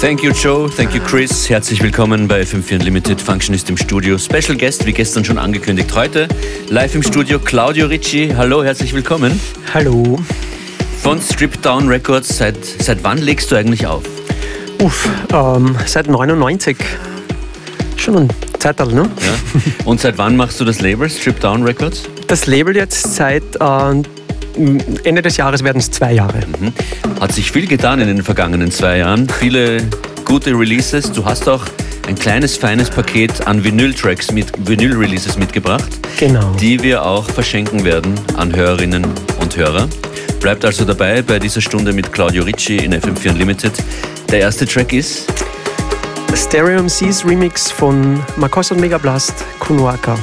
Thank you, Joe. Thank you, Chris. Herzlich willkommen bei FM4 Unlimited. Functionist im Studio. Special Guest, wie gestern schon angekündigt, heute live im Studio Claudio Ricci. Hallo, herzlich willkommen. Hallo. Von Strip Down Records. Seit, seit wann legst du eigentlich auf? Uff, ähm, seit 99. Schon ein Zeitalter, ne? Ja. Und seit wann machst du das Label Strip Down Records? Das Label jetzt seit äh, Ende des Jahres werden es zwei Jahre. Mhm. Hat sich viel getan in den vergangenen zwei Jahren. Viele gute Releases. Du hast auch ein kleines, feines Paket an Vinyl-Tracks mit Vinyl-Releases mitgebracht. Genau. Die wir auch verschenken werden an Hörerinnen und Hörer. Bleibt also dabei bei dieser Stunde mit Claudio Ricci in FM4 Unlimited. Der erste Track ist Stereo MCs Remix von Makos und Megablast Kunuaka.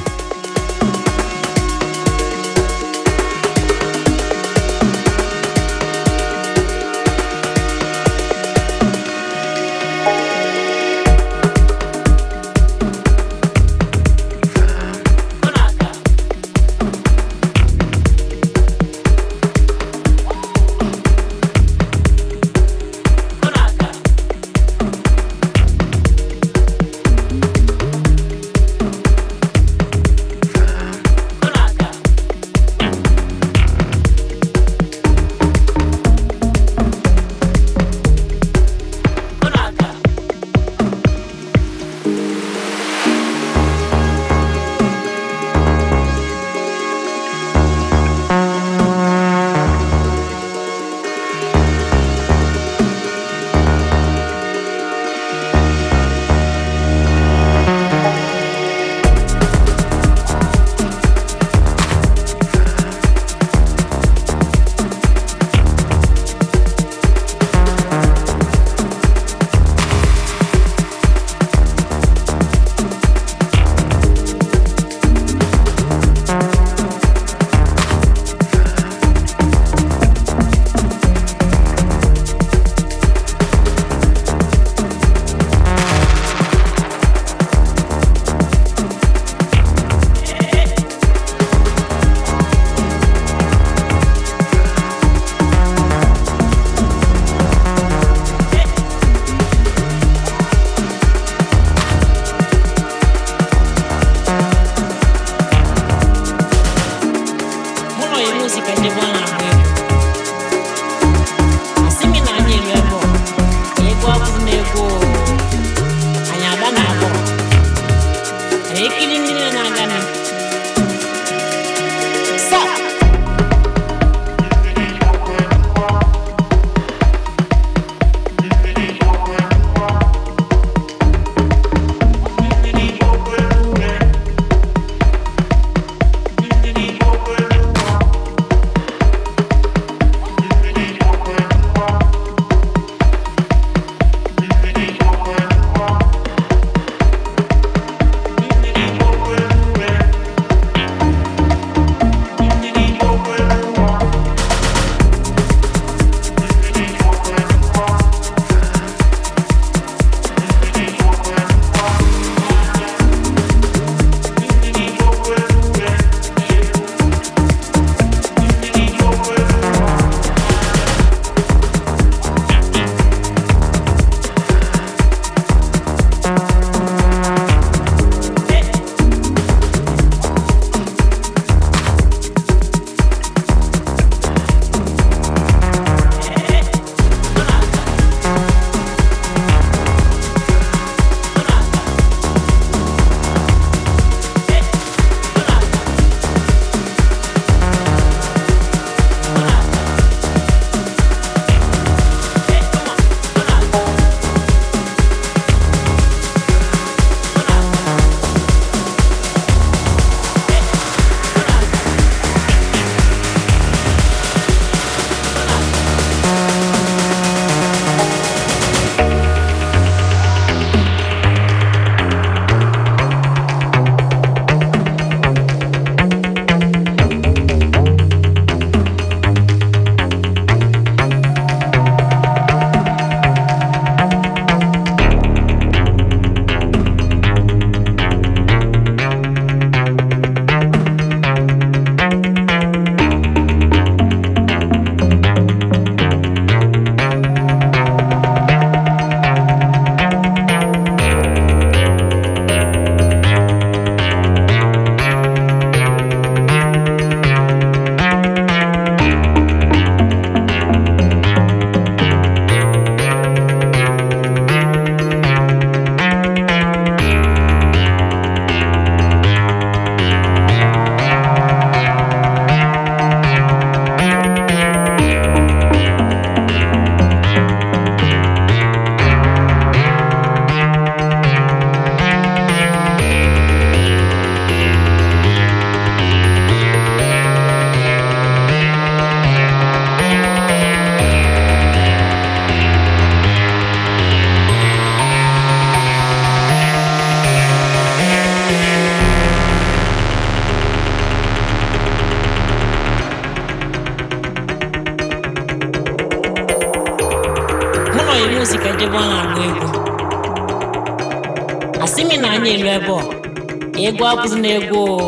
Logo, nego.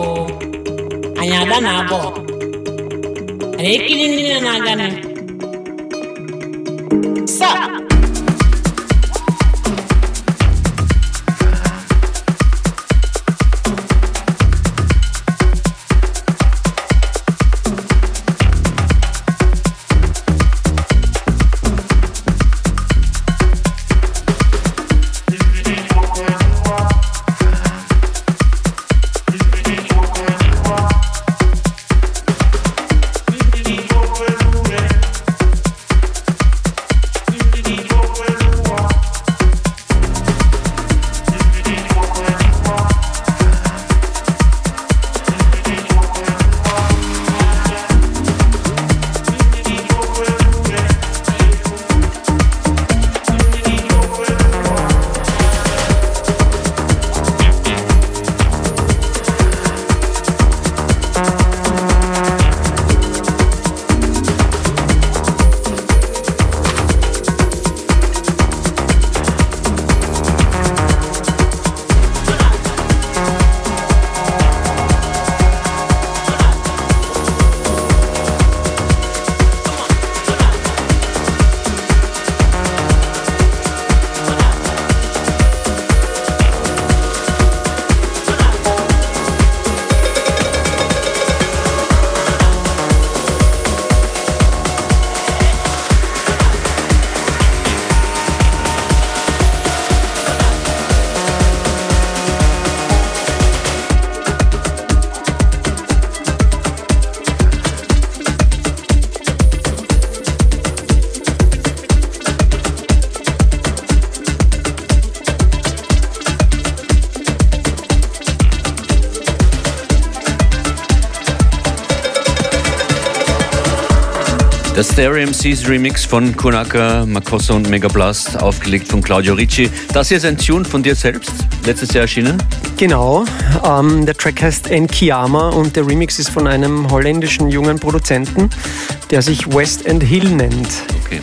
Stereo MCs Remix von Konaka, Makossa und Megablast, aufgelegt von Claudio Ricci. Das hier ist ein Tune von dir selbst, letztes Jahr erschienen. Genau, ähm, der Track heißt Enkiyama und der Remix ist von einem holländischen jungen Produzenten, der sich West End Hill nennt. Okay.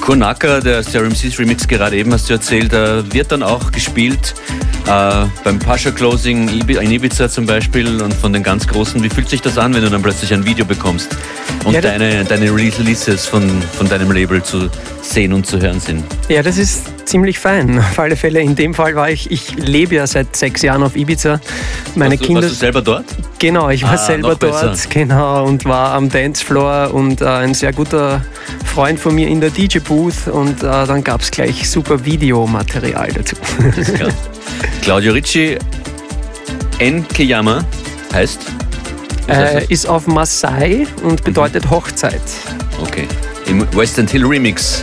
Konaka, der Stereo MCs Remix, gerade eben hast du erzählt, äh, wird dann auch gespielt äh, beim Pascha Closing in Ibiza zum Beispiel und von den ganz Großen. Wie fühlt sich das an, wenn du dann plötzlich ein Video bekommst und Ja, deine, deine Releases von, von deinem Label zu sehen und zu hören sind? Ja, das ist ziemlich fein. Auf alle Fälle, in dem Fall war ich, ich lebe ja seit sechs Jahren auf Ibiza. Meine warst, du, Kinder. warst du selber dort? Genau, ich war Ah, selber dort, besser. genau, und war am Dancefloor und äh, ein sehr guter Freund von mir in der DJ-Booth und äh, dann gab es gleich super Videomaterial dazu. Ja. Claudio Ricci, Enkeyama heißt? Äh, ist auf Maasai und bedeutet Hochzeit. Okay. Im West End Hill Remix.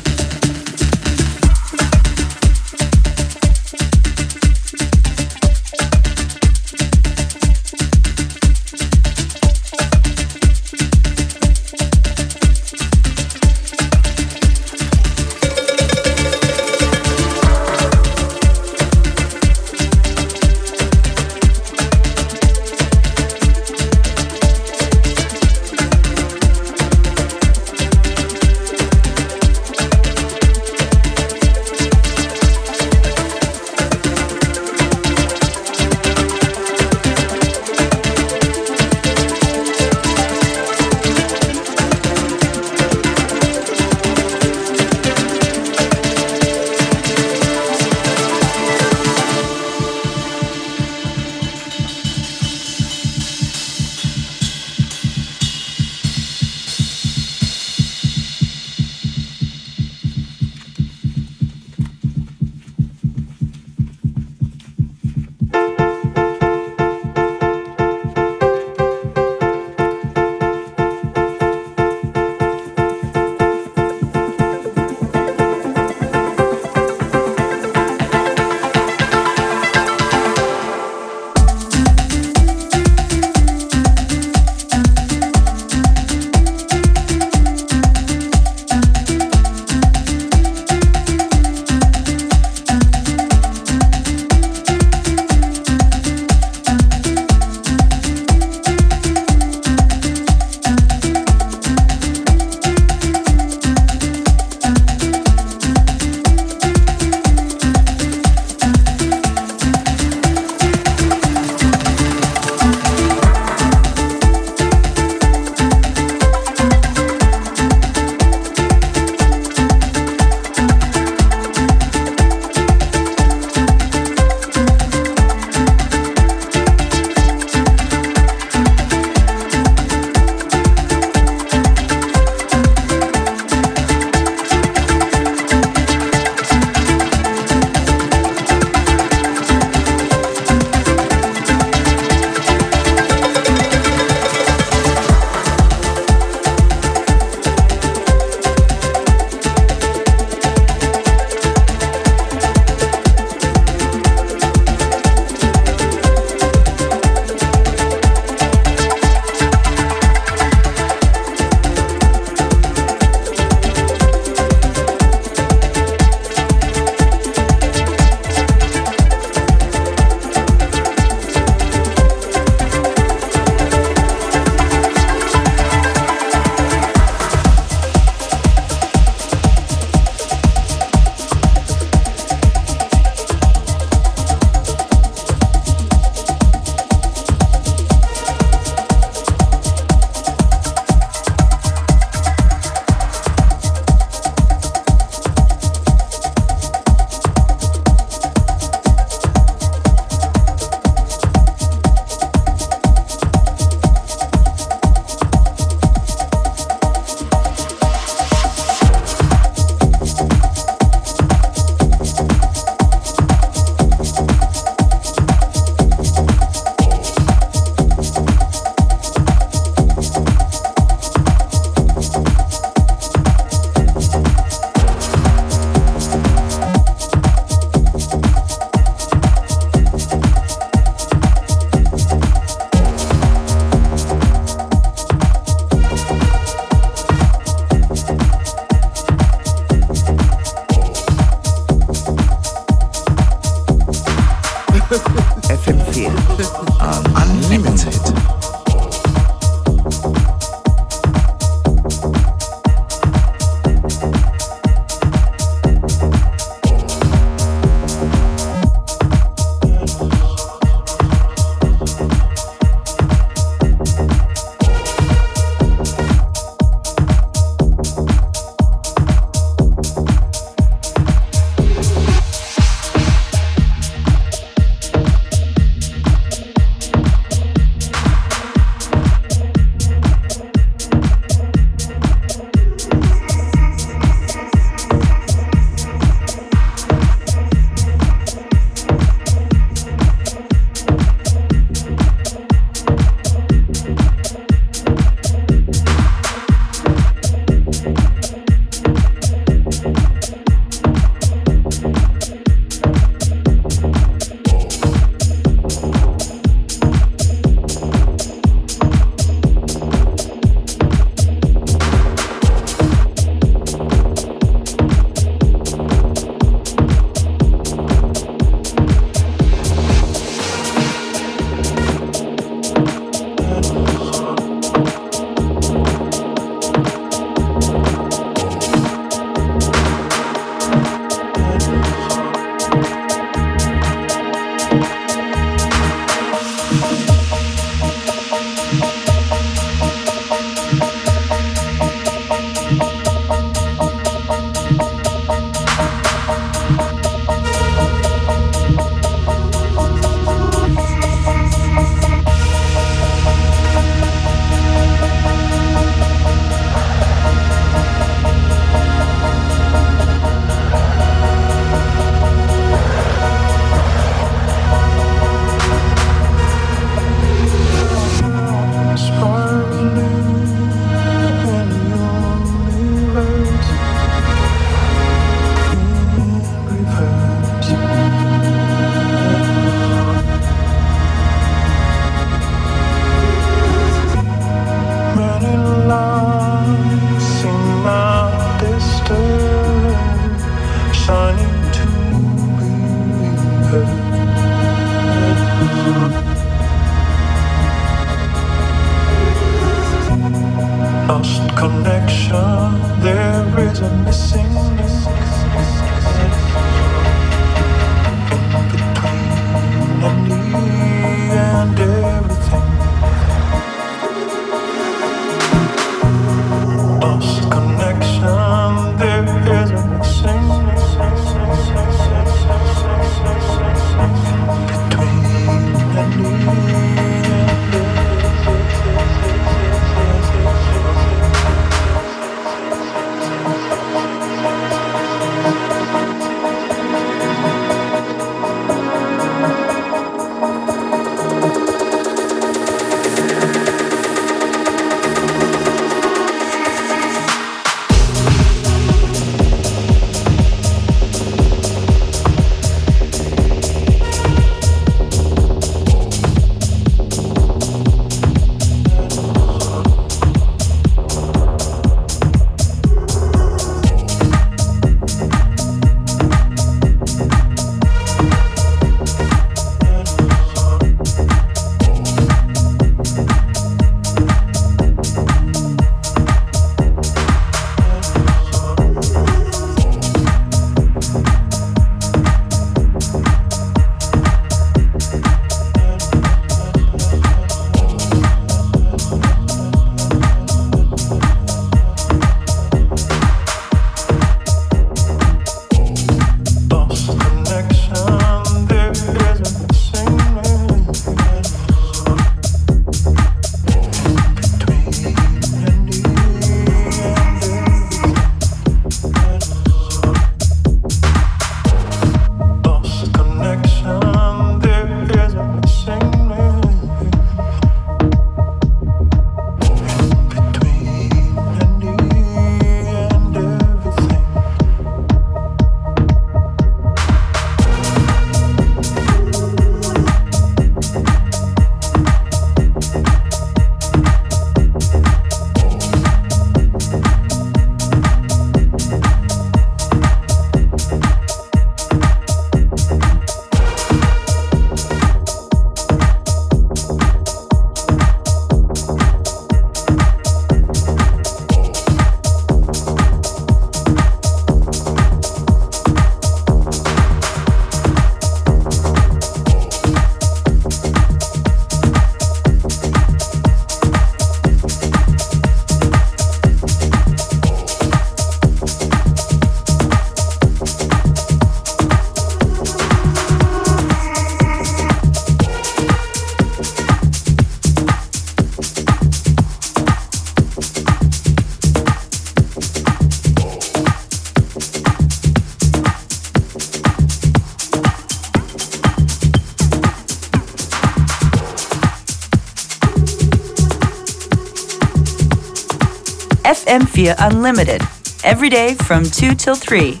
FM4 Unlimited, every day from 2 till 3.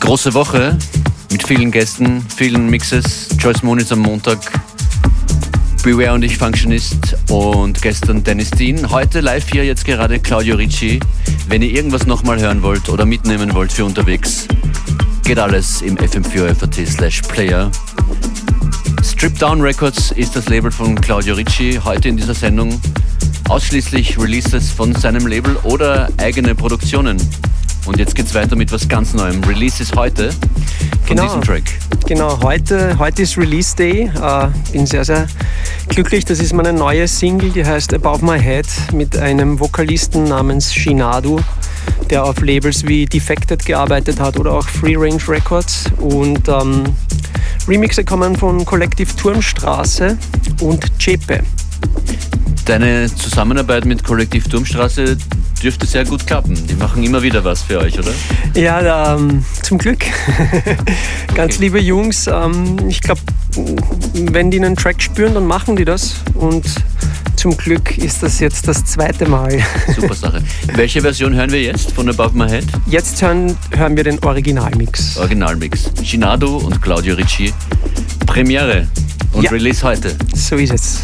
Große Woche mit vielen Gästen, vielen Mixes. Joyce Moniz am Montag, Beware und ich Functionist und gestern Dennis Dean. Heute live hier jetzt gerade Claudio Ricci. Wenn ihr irgendwas nochmal hören wollt oder mitnehmen wollt für unterwegs, geht alles im FM4 FAT slash Player. Strip Down Records ist das Label von Claudio Ricci. Heute in dieser Sendung ausschließlich Releases von seinem Label oder eigene Produktionen. Und jetzt geht's weiter mit was ganz Neuem. Release ist heute von Genau. diesem Track. Genau, heute, heute ist Release Day. Äh, bin sehr, sehr glücklich. Das ist meine neue Single, die heißt Above My Head mit einem Vokalisten namens Shinadu, der auf Labels wie Defected gearbeitet hat oder auch Free Range Records. Und ähm, Remixe kommen von Kollektiv Turmstraße und Chepe. Deine Zusammenarbeit mit Kollektiv Turmstraße dürfte sehr gut klappen. Die machen immer wieder was für euch, oder? Ja, ähm, zum Glück. Ganz Okay. liebe Jungs, ähm, ich glaube, wenn die einen Track spüren, dann machen die das. Und zum Glück ist das jetzt das zweite Mal. Super Sache. Welche Version hören wir jetzt von Above My Head? Jetzt hören, hören wir den Originalmix. Originalmix. Shinado und Claudio Ricci. Premiere und Ja. Release heute. So ist es.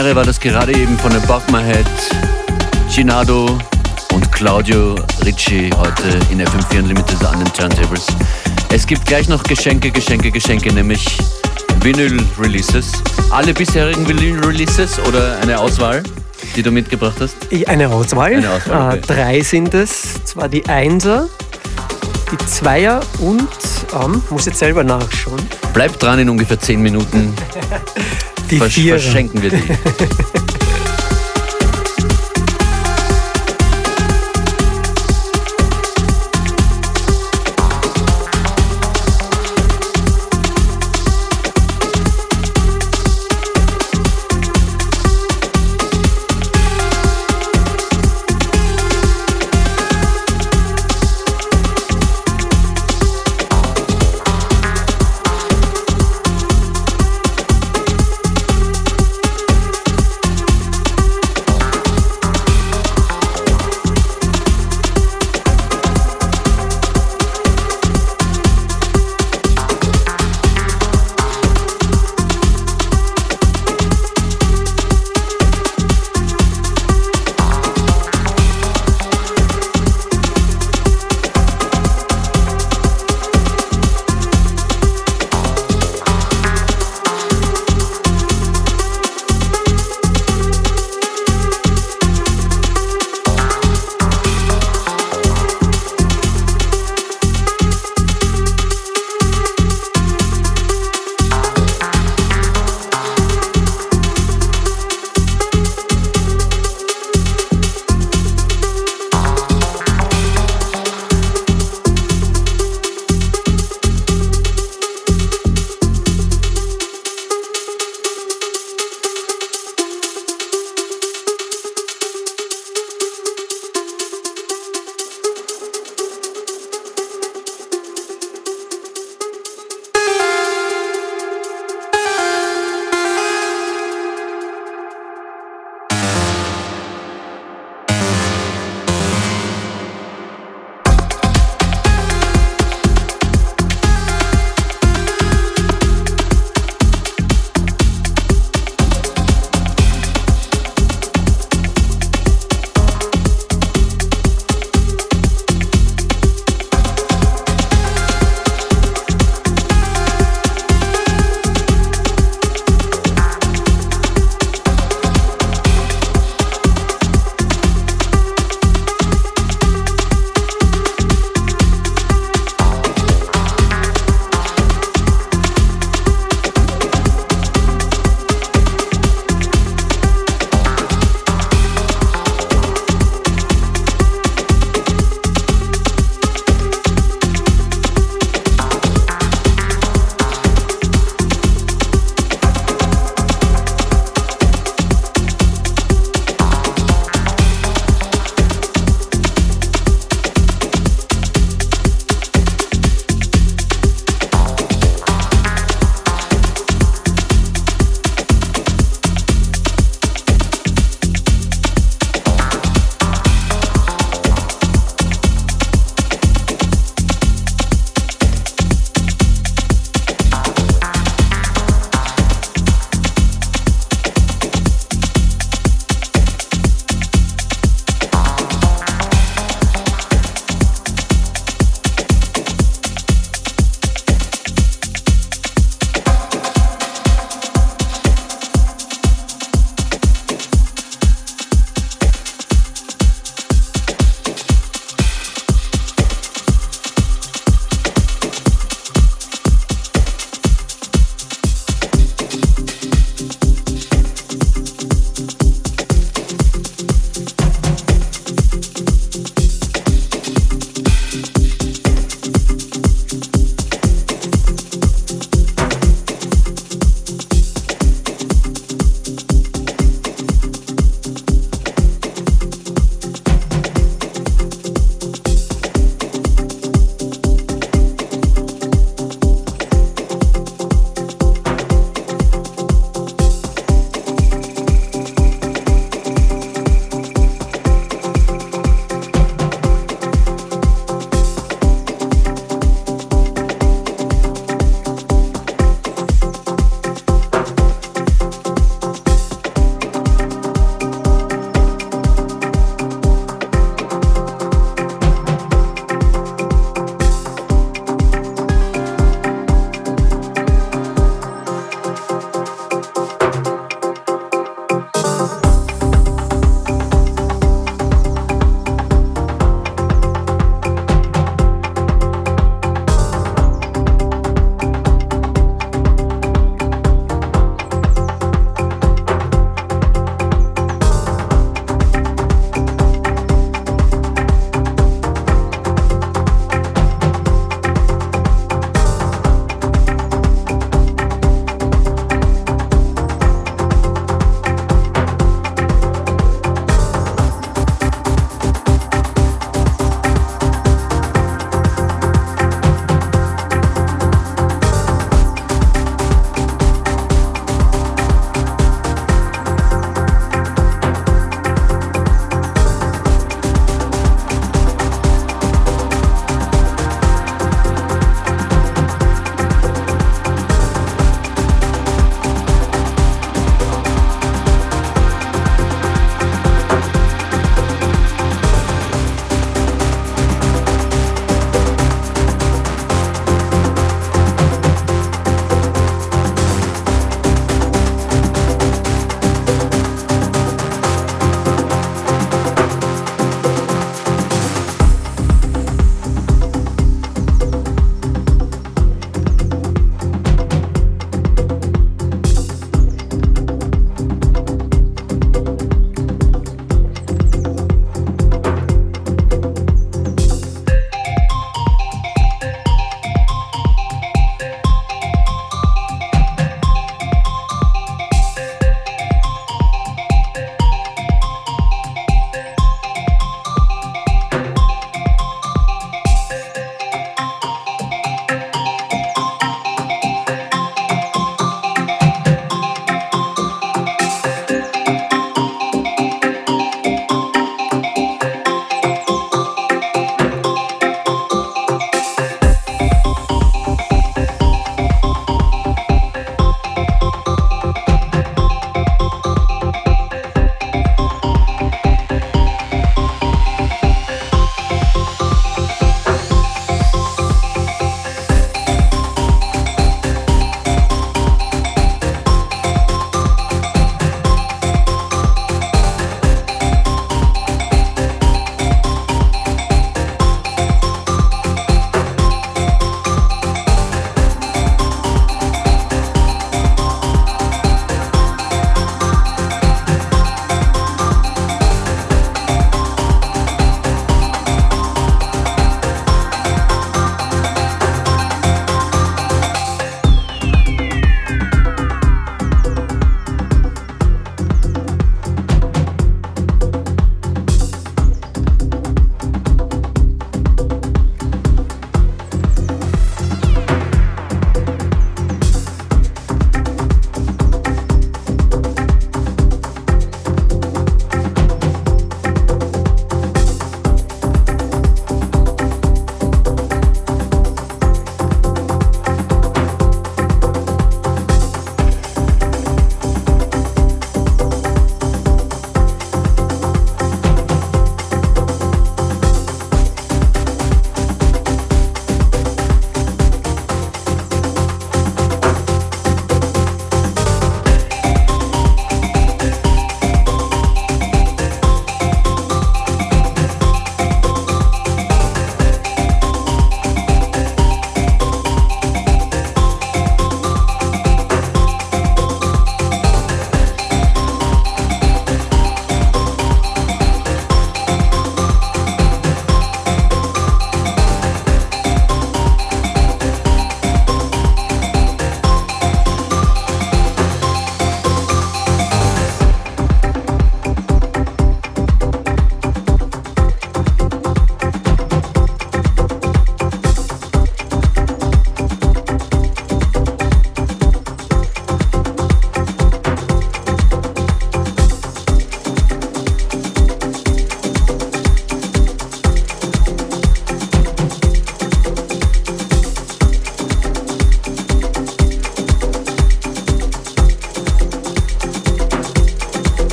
Premiere war das gerade eben von Above My Head, Ginado und Claudio Ricci heute in FM4 Unlimited an den Turntables. Es gibt gleich noch Geschenke, Geschenke, Geschenke, nämlich Vinyl-Releases. Alle bisherigen Vinyl-Releases oder eine Auswahl, die du mitgebracht hast? Eine Auswahl. Eine Auswahl, okay. äh, drei sind es. Zwar die Einser, die Zweier und, ähm, muss jetzt selber nachschauen, Bleib dran, in ungefähr 10 Minuten die versch Vierer. verschenken wir die.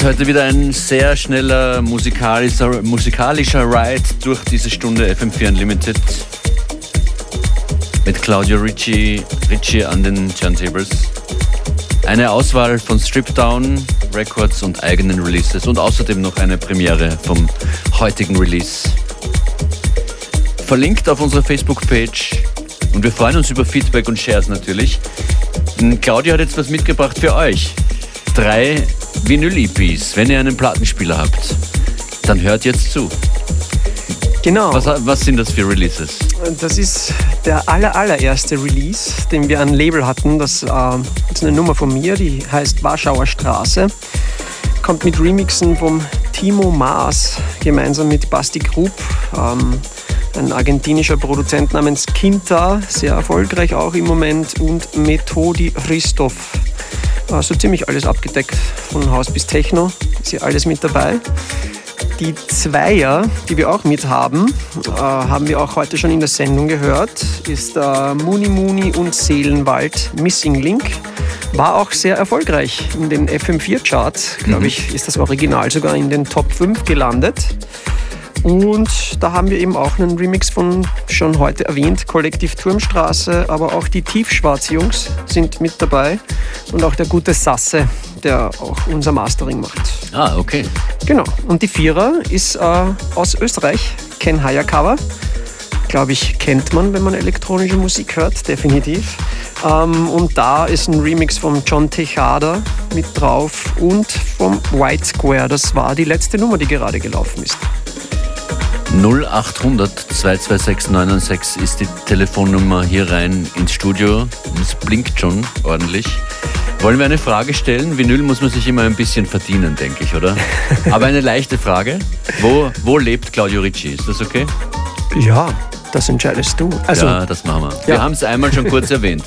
ist heute wieder ein sehr schneller musikalischer, musikalischer Ride durch diese Stunde FM4 Unlimited mit Claudio Ricci, Ricci an den Turntables. Eine Auswahl von Stripdown Records und eigenen Releases und außerdem noch eine Premiere vom heutigen Release. Verlinkt auf unserer Facebook-Page und wir freuen uns über Feedback und Shares natürlich. Claudio hat jetzt was mitgebracht für euch. Drei Vinyl-EPs. Wenn ihr einen Plattenspieler habt, dann hört jetzt zu. Genau. Was, was sind das für Releases? Das ist der aller, allererste Release, den wir an Label hatten. Das, äh, ist eine Nummer von mir, die heißt Warschauer Straße. Kommt mit Remixen vom Timo Maas gemeinsam mit Basti Grub. Ähm, ein argentinischer Produzent namens Quinta, sehr erfolgreich auch im Moment, und Methodi Christoph. Also ziemlich alles abgedeckt, von Haus bis Techno, ist hier alles mit dabei. Die Zweier, die wir auch mit haben, äh, haben wir auch heute schon in der Sendung gehört, ist äh, Muni Muni und Seelenwald Missing Link. War auch sehr erfolgreich in den FM4-Charts, glaube mhm. ich, ist das Original sogar in den Top 5 gelandet. Und da haben wir eben auch einen Remix von schon heute erwähnt, Kollektiv Turmstraße, aber auch die Tiefschwarz-Jungs sind mit dabei und auch der gute Sasse, der auch unser Mastering macht. Ah, okay. Genau. Und die Vierer ist äh, aus Österreich, Ken Hayakawa. Glaube ich, kennt man, wenn man elektronische Musik hört, definitiv. Ähm, und da ist ein Remix von John Tejada mit drauf und vom White Square. Das war die letzte Nummer, die gerade gelaufen ist. 0800 226 996 ist die Telefonnummer hier rein ins Studio. Es blinkt schon ordentlich. Wollen wir eine Frage stellen? Vinyl muss man sich immer ein bisschen verdienen, denke ich, oder? Aber eine leichte Frage. Wo, wo lebt Claudio Ricci? Ist das okay? Ja, das entscheidest du. Also, ja, das machen wir. Wir haben es einmal schon kurz erwähnt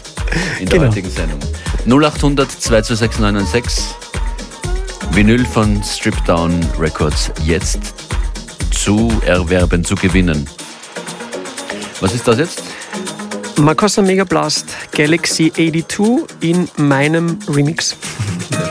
in der genau. heutigen Sendung. 0800 226 996 Vinyl von Stripdown Records jetzt zu erwerben, zu gewinnen. Was ist das jetzt? Makossa Mega Blast Galaxy 82 in meinem Remix.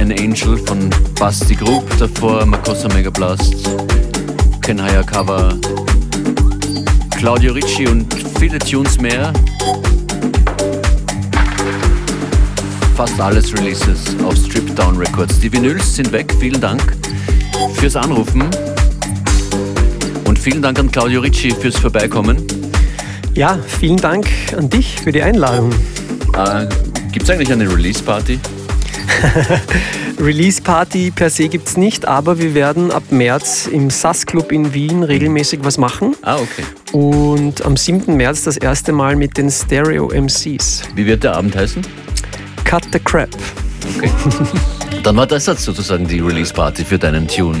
an Angel von Basti Group, davor Makossa Mega Blast, Ken Hayakawa, Claudio Ricci und viele Tunes mehr. Fast alles Releases auf Strip Down Records. Die Vinyls sind weg, vielen Dank fürs Anrufen und vielen Dank an Claudio Ricci fürs Vorbeikommen. Ja, vielen Dank an dich für die Einladung. Äh, Gibt es eigentlich eine Release-Party? Release-Party per se gibt es nicht, aber wir werden ab März im SAS Club in Wien regelmäßig was machen. Ah, okay. Und am 7. März das erste Mal mit den Stereo MCs. Wie wird der Abend heißen? Cut the Crap. Okay. Dann war das jetzt sozusagen die Release-Party für deinen Tune,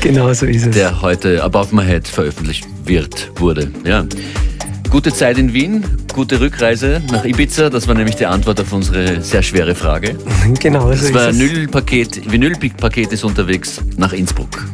Genau so ist es. der heute Above My Head veröffentlicht wird, wurde. Ja. Gute Zeit in Wien, gute Rückreise nach Ibiza. Das war nämlich die Antwort auf unsere sehr schwere Frage. genau so Das ist war. Vinylpaket, Vinylpaket ist unterwegs nach Innsbruck.